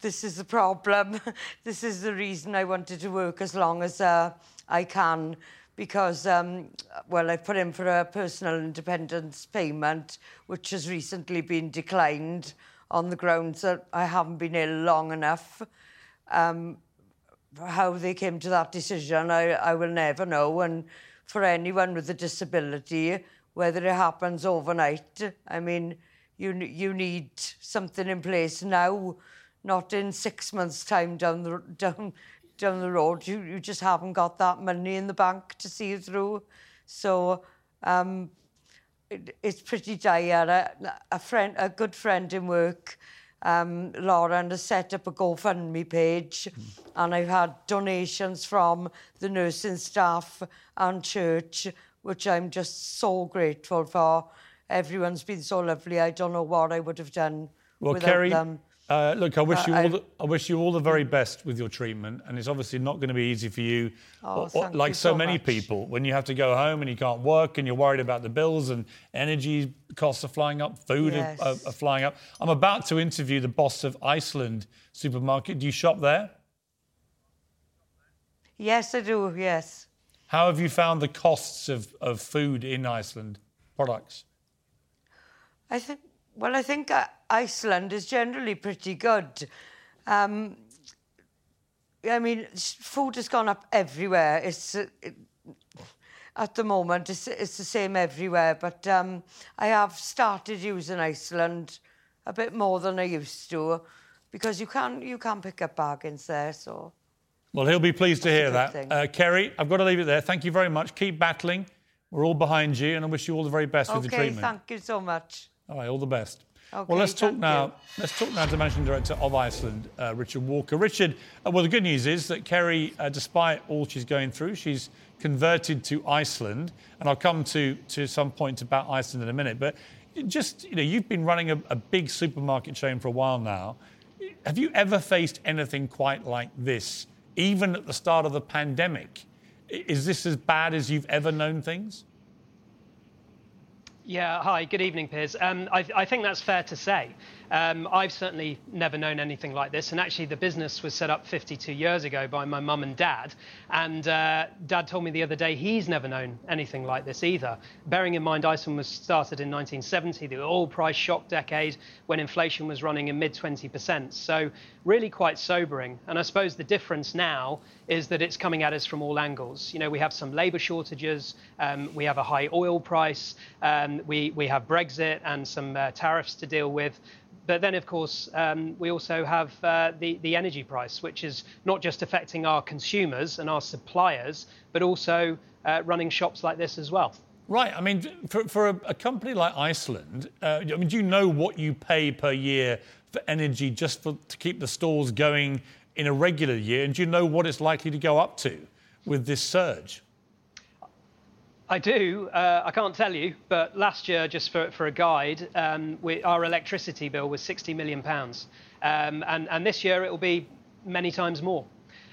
Speaker 10: this is the problem. this is the reason I wanted to work as long as uh, I can because, um, well, I've put in for a personal independence payment, which has recently been declined on the grounds that I haven't been ill long enough. Um, how they came to that decision, I, I will never know. And for anyone with a disability, whether it happens overnight, I mean, you, you need something in place now, not in six months' time down the, down, down the road. You, you just haven't got that money in the bank to see you through. So um, it, it's pretty dire. A, a, friend, a good friend in work, um, Lauren, has set up a GoFundMe page, mm. and I've had donations from the nursing staff and church, which I'm just so grateful for. Everyone's been so lovely. I don't know what I would have done well, without
Speaker 2: Kerry,
Speaker 10: them.
Speaker 2: Uh, look, I wish you all the, I wish you all the very best with your treatment, and it's obviously not going to be easy for you,
Speaker 10: oh,
Speaker 2: or, or, like so,
Speaker 10: so
Speaker 2: many people, when you have to go home and you can't work, and you're worried about the bills and energy costs are flying up, food
Speaker 10: Yes.
Speaker 2: are, are, are flying up. I'm about to interview the boss of Iceland supermarket. Do you shop there?
Speaker 10: Yes, I do. Yes.
Speaker 2: How have you found the costs of, of food in Iceland products?
Speaker 10: I think. Well, I think uh, Iceland is generally pretty good. Um, I mean, food has gone up everywhere. It's uh, it, at the moment it's, it's the same everywhere. But um, I have started using Iceland a bit more than I used to, because you can you can pick up bargains there. So.
Speaker 2: Well, he'll be pleased to hear that. Uh, Kerry, I've got to leave it there. Thank you very much. Keep battling. We're all behind you, and I wish you all the very best with the
Speaker 10: Okay,
Speaker 2: treatment.
Speaker 10: thank you so much.
Speaker 2: All right, all the best.
Speaker 10: Okay,
Speaker 2: well, let's talk now.
Speaker 10: you.
Speaker 2: Let's talk now to the managing director of Iceland, uh, Richard Walker. Richard, uh, well, the good news is that Kerry, uh, despite all she's going through, she's converted to Iceland, and I'll come to to some point about Iceland in a minute. But just you know, you've been running a, a big supermarket chain for a while now. Have you ever faced anything quite like this, even at the start of the pandemic? Is this as bad as you've ever known things?
Speaker 11: Yeah, hi, good evening, Piers. Um, I, I think that's fair to say. Um, I've certainly never known anything like this, and actually, the business was set up 52 years ago by my mum and dad. And uh, dad told me the other day he's never known anything like this either. Bearing in mind, Iceland was started in 1970, the oil price shock decade when inflation was running in mid 20%. So, really quite sobering. And I suppose the difference now is that it's coming at us from all angles. You know, we have some labour shortages, um, we have a high oil price, um, we, we have Brexit and some uh, tariffs to deal with. But then, of course, um, we also have uh, the, the energy price, which is not just affecting our consumers and our suppliers, but also uh, running shops like this as well.
Speaker 2: Right. I mean, for, for a, a company like Iceland, uh, I mean, do you know what you pay per year for energy just for, to keep the stores going in a regular year? And do you know what it's likely to go up to with this surge?
Speaker 11: I do. Uh, I can't tell you, but last year, just for, for a guide, um, we, our electricity bill was 60 million pounds, um, and, and this year it will be many times more.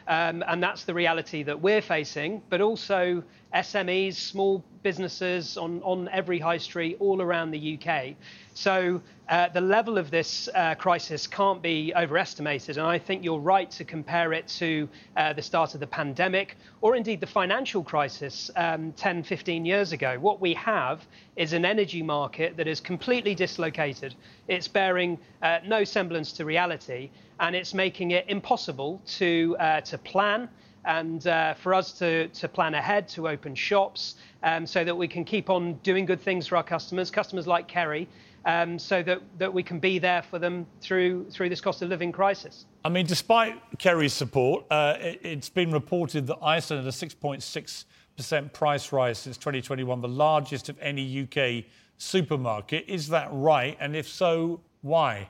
Speaker 11: Um, and that's the reality that we're facing, but also SMEs, small businesses on, on every high street all around the UK. So uh, the level of this uh, crisis can't be overestimated. And I think you're right to compare it to uh, the start of the pandemic or indeed the financial crisis um, 10, 15 years ago. What we have is an energy market that is completely dislocated. It's bearing uh, no semblance to reality and it's making it impossible to, uh, to plan and uh, for us to, to plan ahead, to open shops, um, so that we can keep on doing good things for our customers, customers like Kerry, um, so that, that we can be there for them through, through this cost of living crisis.
Speaker 2: I mean, despite Kerry's support, uh, it, it's been reported that Iceland had a 6.6% price rise since 2021, the largest of any UK supermarket. Is that right? And if so, why?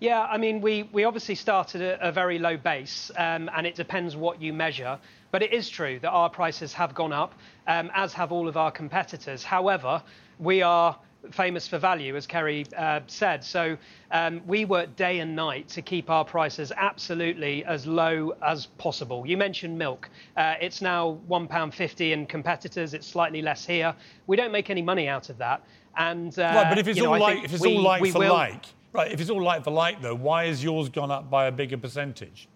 Speaker 11: Yeah, I mean, we, we obviously started at a very low base, um, and it depends what you measure. But it is true that our prices have gone up, um, as have all of our competitors. However, we are famous for value, as Kerry uh, said. So um, we work day and night to keep our prices absolutely as low as possible. You mentioned milk. Uh, it's now £1.50 in competitors. It's slightly less here. We don't make any money out of that. And uh,
Speaker 2: right, but if it's
Speaker 11: you know,
Speaker 2: all like if it's
Speaker 11: we-
Speaker 2: all like for
Speaker 11: will-
Speaker 2: like, right? If it's all like for like, though, why has yours gone up by a bigger percentage?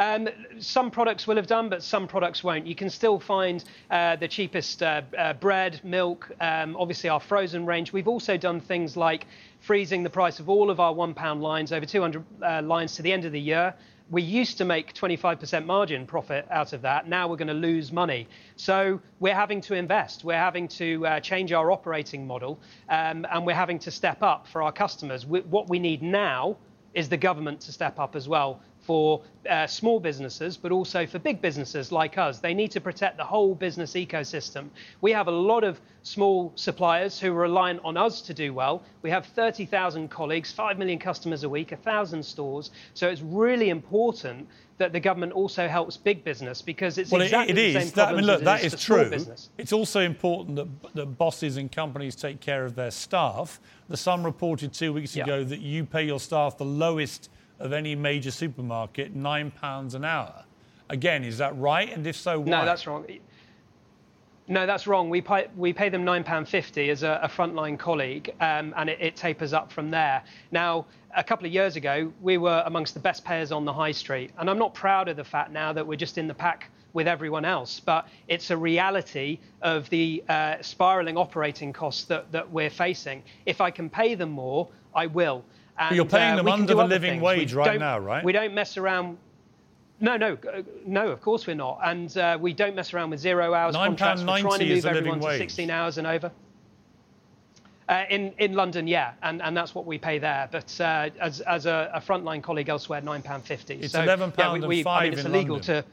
Speaker 11: Um, some products will have done, but some products won't. You can still find uh, the cheapest uh, uh, bread, milk, um, obviously our frozen range. We've also done things like freezing the price of all of our one pound lines, over 200 uh, lines to the end of the year. We used to make 25% margin profit out of that. Now we're going to lose money. So we're having to invest. We're having to uh, change our operating model, um, and we're having to step up for our customers. We, what we need now is the government to step up as well for uh, small businesses, but also for big businesses like us. They need to protect the whole business ecosystem. We have a lot of small suppliers who are reliant on us to do well. We have 30,000 colleagues, 5 million customers a week, 1,000 stores. So it's really important that the government also helps big business because it's
Speaker 2: well,
Speaker 11: exactly
Speaker 2: it, it
Speaker 11: the
Speaker 2: is.
Speaker 11: same
Speaker 2: That, I mean, look, that
Speaker 11: is,
Speaker 2: is true.
Speaker 11: Business.
Speaker 2: It's also important that, that bosses and companies take care of their staff. The Sun reported two weeks
Speaker 11: Yeah.
Speaker 2: ago that you pay your staff the lowest of any major supermarket, nine pounds an hour. Again, is that right? And if so, why?
Speaker 11: No, that's wrong. No, that's wrong. We pay, we pay them £9.50 as a, a frontline colleague, um, and it, it tapers up from there. Now, a couple of years ago, we were amongst the best payers on the high street. And I'm not proud of the fact now that we're just in the pack with everyone else, but it's a reality of the uh, spiraling operating costs that, that we're facing. If I can pay them more, I will.
Speaker 2: But you're paying
Speaker 11: uh,
Speaker 2: them under the living
Speaker 11: things.
Speaker 2: wage
Speaker 11: We
Speaker 2: right now, right?
Speaker 11: We don't mess around. No, no, uh, no. Of course we're not, and uh, we don't mess around with zero hours
Speaker 2: Nine
Speaker 11: contracts. We're trying to move everyone
Speaker 2: living
Speaker 11: to
Speaker 2: wage.
Speaker 11: 16 hours and over. Uh, in in London, yeah, and, and that's what we pay there. But uh, as as a, a frontline colleague elsewhere, nine pound fifty.
Speaker 2: It's
Speaker 11: so,
Speaker 2: £11
Speaker 11: yeah, we,
Speaker 2: and
Speaker 11: we, I mean, it's
Speaker 2: in
Speaker 11: illegal
Speaker 2: London.
Speaker 11: to.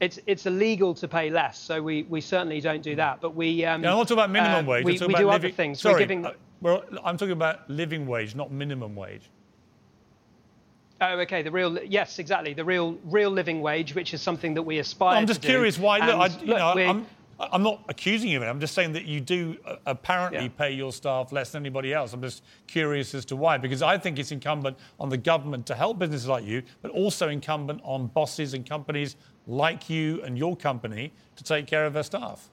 Speaker 11: It's it's illegal to pay less, so we, we certainly don't do that. But we. Um,
Speaker 2: Yeah, I'm not talking about minimum
Speaker 11: uh,
Speaker 2: wage.
Speaker 11: We, we
Speaker 2: about
Speaker 11: do
Speaker 2: living...
Speaker 11: other things.
Speaker 2: Sorry,
Speaker 11: giving.
Speaker 2: uh, well, I'm talking about living wage, not minimum wage.
Speaker 11: Oh, okay. The real, yes, exactly. The real, real living wage, which is something that we aspire.
Speaker 2: I'm just
Speaker 11: to do.
Speaker 2: curious why. Look, I, you look,
Speaker 11: know,
Speaker 2: I'm, I'm not accusing you of it. I'm just saying that you do uh, apparently pay your staff less than anybody else. I'm just curious as to why, because I think it's incumbent on the government to help businesses like you, but also incumbent on bosses and companies like you and your company to take care of their staff.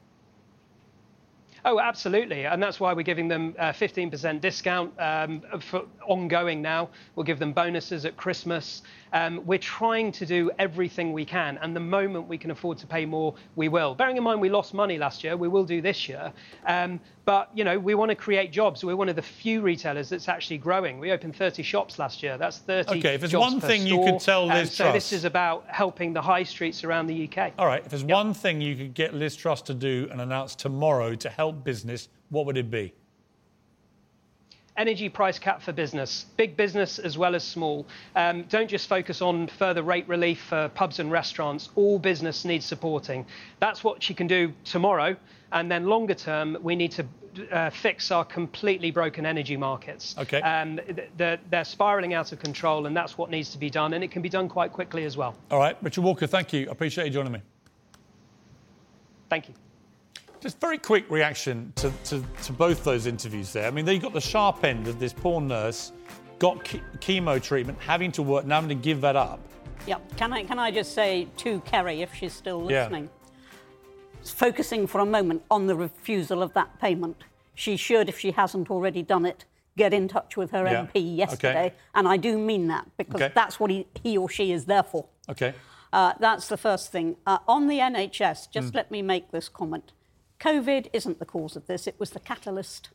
Speaker 11: Oh, absolutely, and that's why we're giving them a 15% discount um, for ongoing now. We'll give them bonuses at Christmas. Um, we're trying to do everything we can, and the moment we can afford to pay more, we will. Bearing in mind we lost money last year, we will do this year. Um, but you know, we want to create jobs. We're one of the few retailers that's actually growing. We opened 30 shops last year. That's 30
Speaker 2: Okay, if there's one thing you could tell
Speaker 11: Um,
Speaker 2: Liz
Speaker 11: so
Speaker 2: Truss-
Speaker 11: this is about helping the high streets around the UK.
Speaker 2: All right, if there's one thing you could get Liz Truss to do and announce tomorrow to help business, what would it be?
Speaker 11: Energy price cap for business, big business as well as small. Um, don't just focus on further rate relief for pubs and restaurants. All business needs supporting. That's what she can do tomorrow. And then longer term, we need to uh, fix our completely broken energy markets.
Speaker 2: Okay.
Speaker 11: Um, th- they're, they're spiraling out of control, and that's what needs to be done. And it can be done quite quickly as well.
Speaker 2: All right, Richard Walker, thank you. I appreciate you joining me.
Speaker 11: Thank you.
Speaker 2: Just very quick reaction to, to, to both those interviews there. I mean, they got the sharp end of this poor nurse, got che- chemo treatment, having to work, now having to give that up.
Speaker 6: Yeah. Can I, can I just say to Kerry, if she's still
Speaker 2: Yeah.
Speaker 6: listening, focusing for a moment on the refusal of that payment, she should, if she hasn't already done it, get in touch with her
Speaker 2: Yeah.
Speaker 6: MP yesterday.
Speaker 2: Okay.
Speaker 6: And I do mean that because
Speaker 2: Okay.
Speaker 6: that's what he, he or she is there for.
Speaker 2: Okay.
Speaker 6: Uh, that's the first thing. Uh, on the NHS, just
Speaker 2: Mm.
Speaker 6: let me make this comment. COVID isn't the cause of this, it was the catalyst.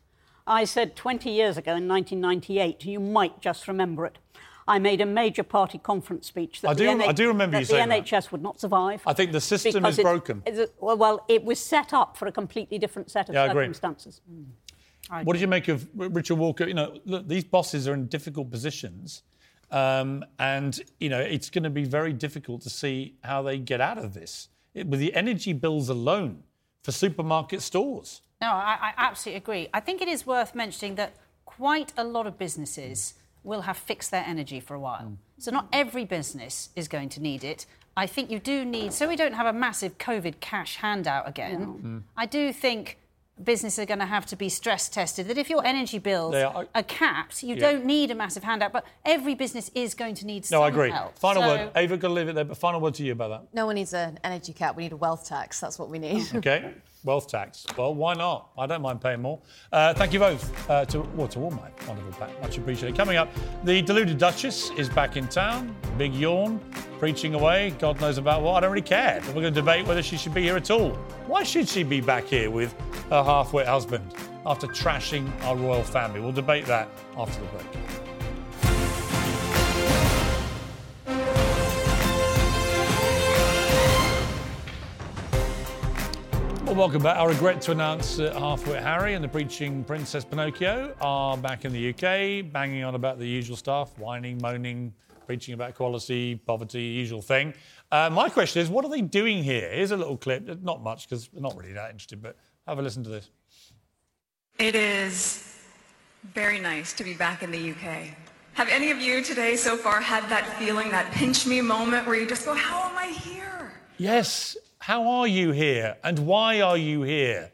Speaker 6: I said 20 years ago in 1998, you might just remember it. I made a major party conference speech that
Speaker 2: I do-
Speaker 6: the, NH-
Speaker 2: I do remember
Speaker 6: that
Speaker 2: you
Speaker 6: the
Speaker 2: saying that.
Speaker 6: NHS would not survive.
Speaker 2: I think the system is
Speaker 6: it's-
Speaker 2: broken.
Speaker 6: it's a- well, it was set up for a completely different set of
Speaker 2: Yeah, I agree.
Speaker 6: circumstances.
Speaker 2: What did you make of Richard Walker? You know, look, these bosses are in difficult positions, um, and you know it's going to be very difficult to see how they get out of this It- with the energy bills alone for supermarket stores.
Speaker 8: No, I, I absolutely agree. I think it is worth mentioning that quite a lot of businesses will have fixed their energy for a while. So not every business is going to need it. I think you do need, so we don't have a massive COVID cash handout again. I do think businesses are going to have to be stress tested that if your energy bills
Speaker 2: They
Speaker 8: are,
Speaker 2: are-
Speaker 8: capped, you
Speaker 2: Yeah.
Speaker 8: don't need a massive handout, but every business is going to need some
Speaker 2: No, I agree.
Speaker 8: help.
Speaker 2: Final
Speaker 8: So-
Speaker 2: word, Ava, got to leave it there. But final word to you about that.
Speaker 7: No one needs an energy cap. We need a wealth tax. That's what we need.
Speaker 2: Okay, wealth tax. Well, why not? I don't mind paying more. Uh, thank you both uh, to well to all my wonderful back. Much appreciated. Coming up, the deluded Duchess is back in town. Big yawn, preaching away. God knows about what. I don't really care. But we're going to debate whether she should be here at all. Why should she be back here with her half-wit husband after trashing our royal family? We'll debate that after the break. Well, welcome back. I regret to announce that Halfwit Harry and the preaching Princess Pinocchio are back in the UK, banging on about the usual stuff, whining, moaning, preaching about equality, poverty, usual thing. Uh, my question is, what are they doing here? Here's a little clip, not much because we're not really that interested, but have a listen to this.
Speaker 12: It is very nice to be back in the UK. Have any of you today so far had that feeling, that pinch me moment where you just go, how am I here?
Speaker 2: Yes, how are you here and why are you here?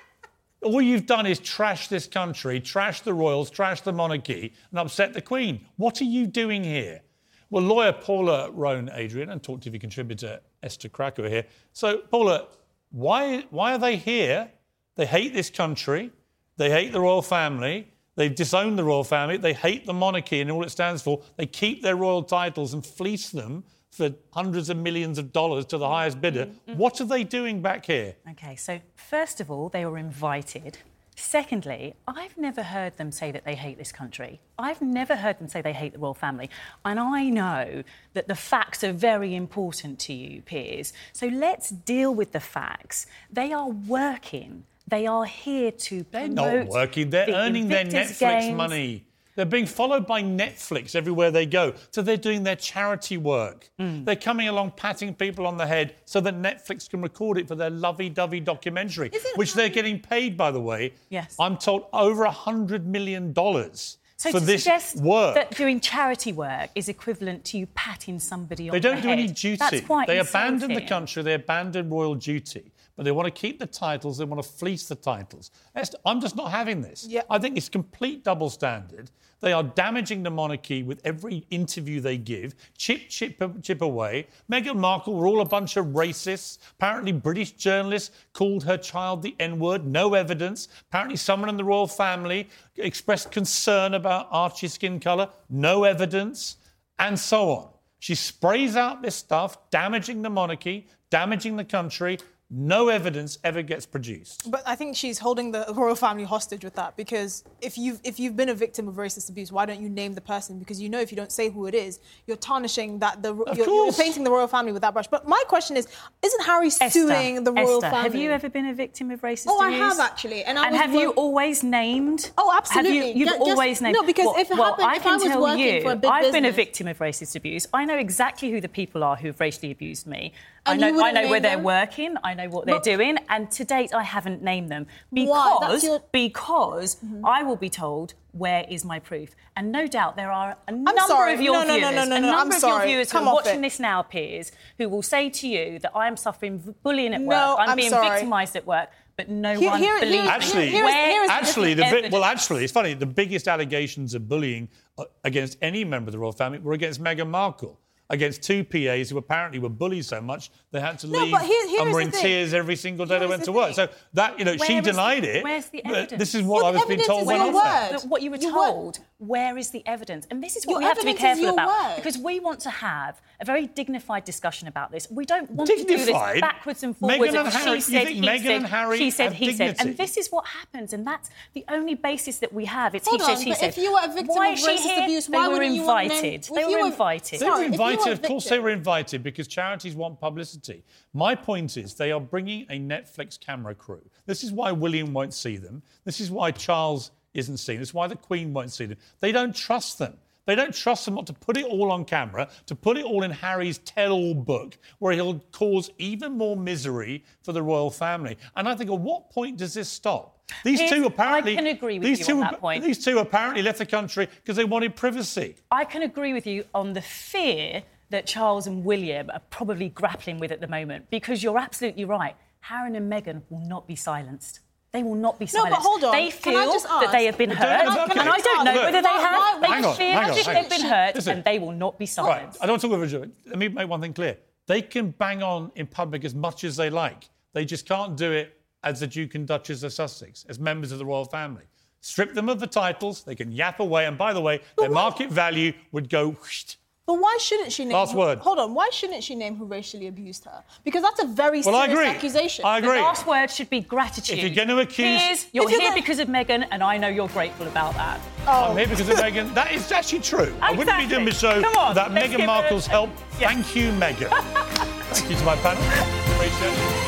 Speaker 2: All you've done is trash this country, trash the royals, trash the monarchy, and upset the Queen. What are you doing here? Well, lawyer Paula Rhone-Adrien and TalkTV contributor Esther are here. So, Paula, why, why are they here? They hate this country, they hate the royal family, they've disowned the royal family, they hate the monarchy and all it stands for, they keep their royal titles and fleece them for hundreds of millions of dollars to the highest bidder. Mm-hmm. What are they doing back here?
Speaker 13: Okay, so first of all, they were invited. Secondly, I've never heard them say that they hate this country. I've never heard them say they hate the royal family. And I know that the facts are very important to you, Piers. So let's deal with the facts. They are working. They are here to
Speaker 2: promote. They're not working. They're
Speaker 13: the
Speaker 2: earning
Speaker 13: Invictus
Speaker 2: their Netflix
Speaker 13: games.
Speaker 2: money. They're being followed by Netflix everywhere they go. So they're doing their charity work.
Speaker 13: Hmm.
Speaker 2: They're coming along patting people on the head so that Netflix can record it for their lovey dovey documentary, which they're getting paid, by the way.
Speaker 13: Yes.
Speaker 2: I'm told over a $100 million
Speaker 13: So
Speaker 2: for this
Speaker 13: suggest
Speaker 2: work.
Speaker 13: that doing charity work is equivalent to you patting somebody on
Speaker 2: They
Speaker 13: the head.
Speaker 2: They don't do any duty.
Speaker 13: That's quite
Speaker 2: they abandon the country, they abandon royal duty, but they want to keep the titles, they want to fleece the titles. I'm just not having this. I think it's complete double standard. They are damaging the monarchy with every interview they give. Chip, chip, chip away. Meghan Markle were all a bunch of racists. Apparently, British journalists called her child the N word. No evidence. Apparently, someone in the royal family expressed concern about Archie's skin colour. No evidence. And so on. She sprays out this stuff, damaging the monarchy, damaging the country. No evidence ever gets produced.
Speaker 14: But I think she's holding the royal family hostage with that because if you've if you've been a victim of racist abuse, why don't you name the person? Because you know if you don't say who it is, you're tarnishing that the you're, you're painting the royal family with that brush. But my question is, isn't Harry
Speaker 13: Esther,
Speaker 14: suing the royal
Speaker 13: Esther,
Speaker 14: family?
Speaker 13: Have you ever been a victim of racist abuse?
Speaker 14: Oh, I have actually, and I was
Speaker 13: have you always named?
Speaker 14: Oh,
Speaker 13: Have
Speaker 14: absolutely.
Speaker 13: you, you've
Speaker 14: Ju- just-
Speaker 13: always named.
Speaker 14: no, because
Speaker 13: well,
Speaker 14: if it
Speaker 13: well,
Speaker 14: happened-
Speaker 13: I
Speaker 14: if
Speaker 13: can
Speaker 14: I was
Speaker 13: tell
Speaker 14: working
Speaker 13: you,
Speaker 14: for a big
Speaker 13: I've been a victim of racist abuse. I know exactly who the people are who've racially abused me. I
Speaker 14: And you
Speaker 13: know, I know
Speaker 14: name
Speaker 13: where they're
Speaker 14: them?
Speaker 13: working. I know what they're
Speaker 14: But-
Speaker 13: doing, and to date, I haven't named them because
Speaker 14: your-
Speaker 13: because
Speaker 14: Mhm.
Speaker 13: I will be told where is my proof, and no doubt there are a number
Speaker 14: sorry.
Speaker 13: of your
Speaker 14: No, no, no,
Speaker 13: viewers,
Speaker 14: no, no,
Speaker 13: a number
Speaker 14: I'm
Speaker 13: of
Speaker 14: sorry.
Speaker 13: your viewers
Speaker 14: Come
Speaker 13: who are watching
Speaker 14: it.
Speaker 13: this now, Piers, who will say to you that I am suffering bullying at
Speaker 14: No,
Speaker 13: work, I'm,
Speaker 14: I'm
Speaker 13: being
Speaker 14: sorry.
Speaker 13: victimised at work, but no
Speaker 14: Here-
Speaker 13: one
Speaker 14: here-
Speaker 13: believes
Speaker 14: here-
Speaker 13: me.
Speaker 2: Actually,
Speaker 13: Where is
Speaker 2: actually, the
Speaker 13: evidence?
Speaker 2: bit, well, actually, it's funny. The biggest allegations of bullying uh, against any member of the royal family were against Meghan Markle, against two PAs who apparently were bullied so much they had to
Speaker 14: No,
Speaker 2: leave
Speaker 14: but here- here
Speaker 2: and were in
Speaker 14: thing.
Speaker 2: tears every single day they went
Speaker 14: is
Speaker 2: to
Speaker 14: the
Speaker 2: work. So that you know, she
Speaker 13: Where is the-
Speaker 2: denied it.
Speaker 13: Where's the evidence?
Speaker 2: This is what I was being told when I was there.
Speaker 13: But what you were
Speaker 14: Your
Speaker 13: told, where is the evidence? And this is what
Speaker 14: Your
Speaker 13: we have to be careful about.
Speaker 14: word.
Speaker 13: Because we want to have a very dignified discussion about this. We don't want to do this backwards and forwards.
Speaker 2: Meghan and Harry-
Speaker 13: she said, he
Speaker 2: Meghan
Speaker 13: said,
Speaker 2: and Harry
Speaker 13: she said,
Speaker 2: have
Speaker 13: he said. And this is what happens. And that's the only basis that we have. It's
Speaker 14: Hold
Speaker 13: he said,
Speaker 14: on,
Speaker 13: she
Speaker 14: but
Speaker 13: said.
Speaker 14: if you were a victim
Speaker 13: why
Speaker 14: of racist abuse, why
Speaker 13: were
Speaker 14: you want to name-
Speaker 13: invited. They were
Speaker 14: were-
Speaker 13: invited.
Speaker 2: They were
Speaker 14: Sorry, if you were
Speaker 2: invited, of course they were invited because charities want publicity. My point is they are bringing a Netflix camera crew. This is why William won't see them. This is why Charles isn't seen. This is why the Queen won't see them. They don't trust them. They don't trust them not to put it all on camera, to put it all in Harry's tell-all book, where he'll cause even more misery for the royal family. And I think, at what point does this stop? These
Speaker 13: Here's-
Speaker 2: two apparently.
Speaker 13: I can agree with
Speaker 2: these
Speaker 13: you
Speaker 2: two,
Speaker 13: on that point.
Speaker 2: These two apparently left the country because they wanted privacy.
Speaker 13: I can agree with you on the fear that Charles and William are probably grappling with at the moment because you're absolutely right. Harry and Meghan will not be silenced. They will not be silenced.
Speaker 14: No, but
Speaker 13: silenced.
Speaker 14: hold on.
Speaker 13: They feel that they have been hurt,
Speaker 2: don't- okay.
Speaker 13: and I don't know
Speaker 2: Look.
Speaker 13: whether they have. They
Speaker 2: hang on,
Speaker 13: feel
Speaker 2: hang on, hang
Speaker 13: they've
Speaker 2: on.
Speaker 13: been hurt,
Speaker 2: Listen.
Speaker 13: and they will not be
Speaker 2: Right.
Speaker 13: silenced.
Speaker 2: I don't want to talk about it. Let me make one thing clear. They can bang on in public as much as they like. They just can't do it as the Duke and Duchess of Sussex, as members of the royal family. Strip them of the titles, they can yap away, and by the way, their market value would go. whoosh.
Speaker 14: But why shouldn't she name?
Speaker 2: Last
Speaker 14: who-
Speaker 2: word.
Speaker 14: Hold on. Why shouldn't she name who racially abused her? Because that's a very
Speaker 2: Well, I
Speaker 14: serious
Speaker 2: agree.
Speaker 14: accusation.
Speaker 2: I agree.
Speaker 13: The last word should be gratitude.
Speaker 2: If you're going to accuse-
Speaker 13: Piers, you're
Speaker 14: If you're
Speaker 13: here
Speaker 14: gonna-
Speaker 13: because of Meghan, and I know you're grateful about that.
Speaker 2: I'm here because of oh. Meghan. That is actually true. I wouldn't be doing this show
Speaker 13: Come on,
Speaker 2: without
Speaker 13: let's
Speaker 2: Meghan Markle's
Speaker 13: a-
Speaker 2: help. Thank you, Meghan. Thank you to my panel.